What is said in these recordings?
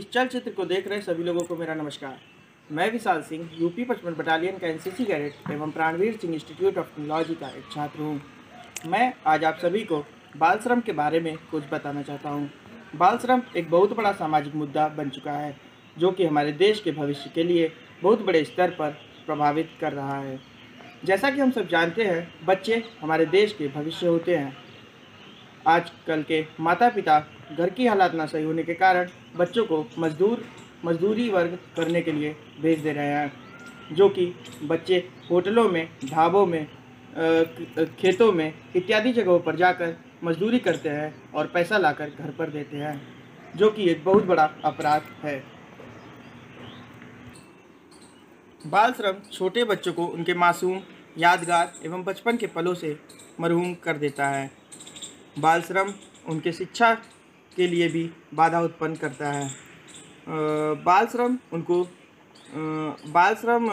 इस चलचित्र को देख रहे सभी लोगों को मेरा नमस्कार। मैं विशाल सिंह यूपी पचपन बटालियन का एनसीसी कैडेट एवं Pranveer Singh institute of technology का एक छात्र हूँ। मैं आज आप सभी को बाल श्रम के बारे में कुछ बताना चाहता हूँ। बाल श्रम एक बहुत बड़ा सामाजिक मुद्दा बन चुका है, जो कि हमारे देश के भविष्य के लिए बहुत बड़े स्तर पर प्रभावित कर रहा है। जैसा कि हम सब जानते हैं, बच्चे हमारे देश के भविष्य होते हैं। आजकल के माता पिता घर की हालात ना सही होने के कारण बच्चों को मजदूर, मजदूरी वर्ग करने के लिए भेज दे रहे हैं, जो कि बच्चे होटलों में, ढाबों में खेतों में इत्यादि जगहों पर जाकर मजदूरी करते हैं और पैसा लाकर घर पर देते हैं, जो कि एक बहुत बड़ा अपराध है। बाल श्रम छोटे बच्चों को उनके मासूम, यादगार एवं बचपन के पलों से मरहूम कर देता है। बाल श्रम उनके शिक्षा के लिए भी बाधा उत्पन्न करता है। बाल श्रम उनको बाल श्रम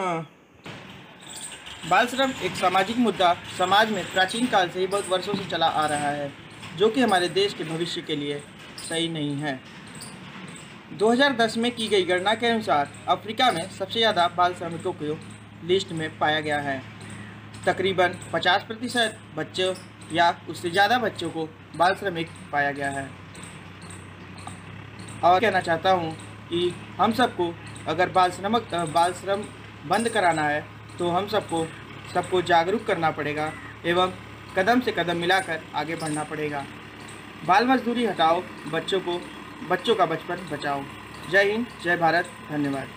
बाल श्रम एक सामाजिक मुद्दा समाज में प्राचीन काल से ही बहुत वर्षों से चला आ रहा है, जो कि हमारे देश के भविष्य के लिए सही नहीं है। 2010 में की गई गणना के अनुसार अफ्रीका में सबसे ज़्यादा बाल श्रमिकों को लिस्ट में पाया गया है। तकरीबन 50 प्रतिशत बच्चों या उससे ज़्यादा बच्चों को बाल श्रमिक पाया गया है। और कहना चाहता हूँ कि हम सबको अगर बाल श्रम बाल श्रम बंद कराना है तो हम सबको सबको जागरूक करना पड़ेगा एवं कदम से कदम मिलाकर आगे बढ़ना पड़ेगा। बाल मजदूरी हटाओ, बच्चों को, बच्चों का बचपन बचाओ। जय हिंद, जय भारत, धन्यवाद।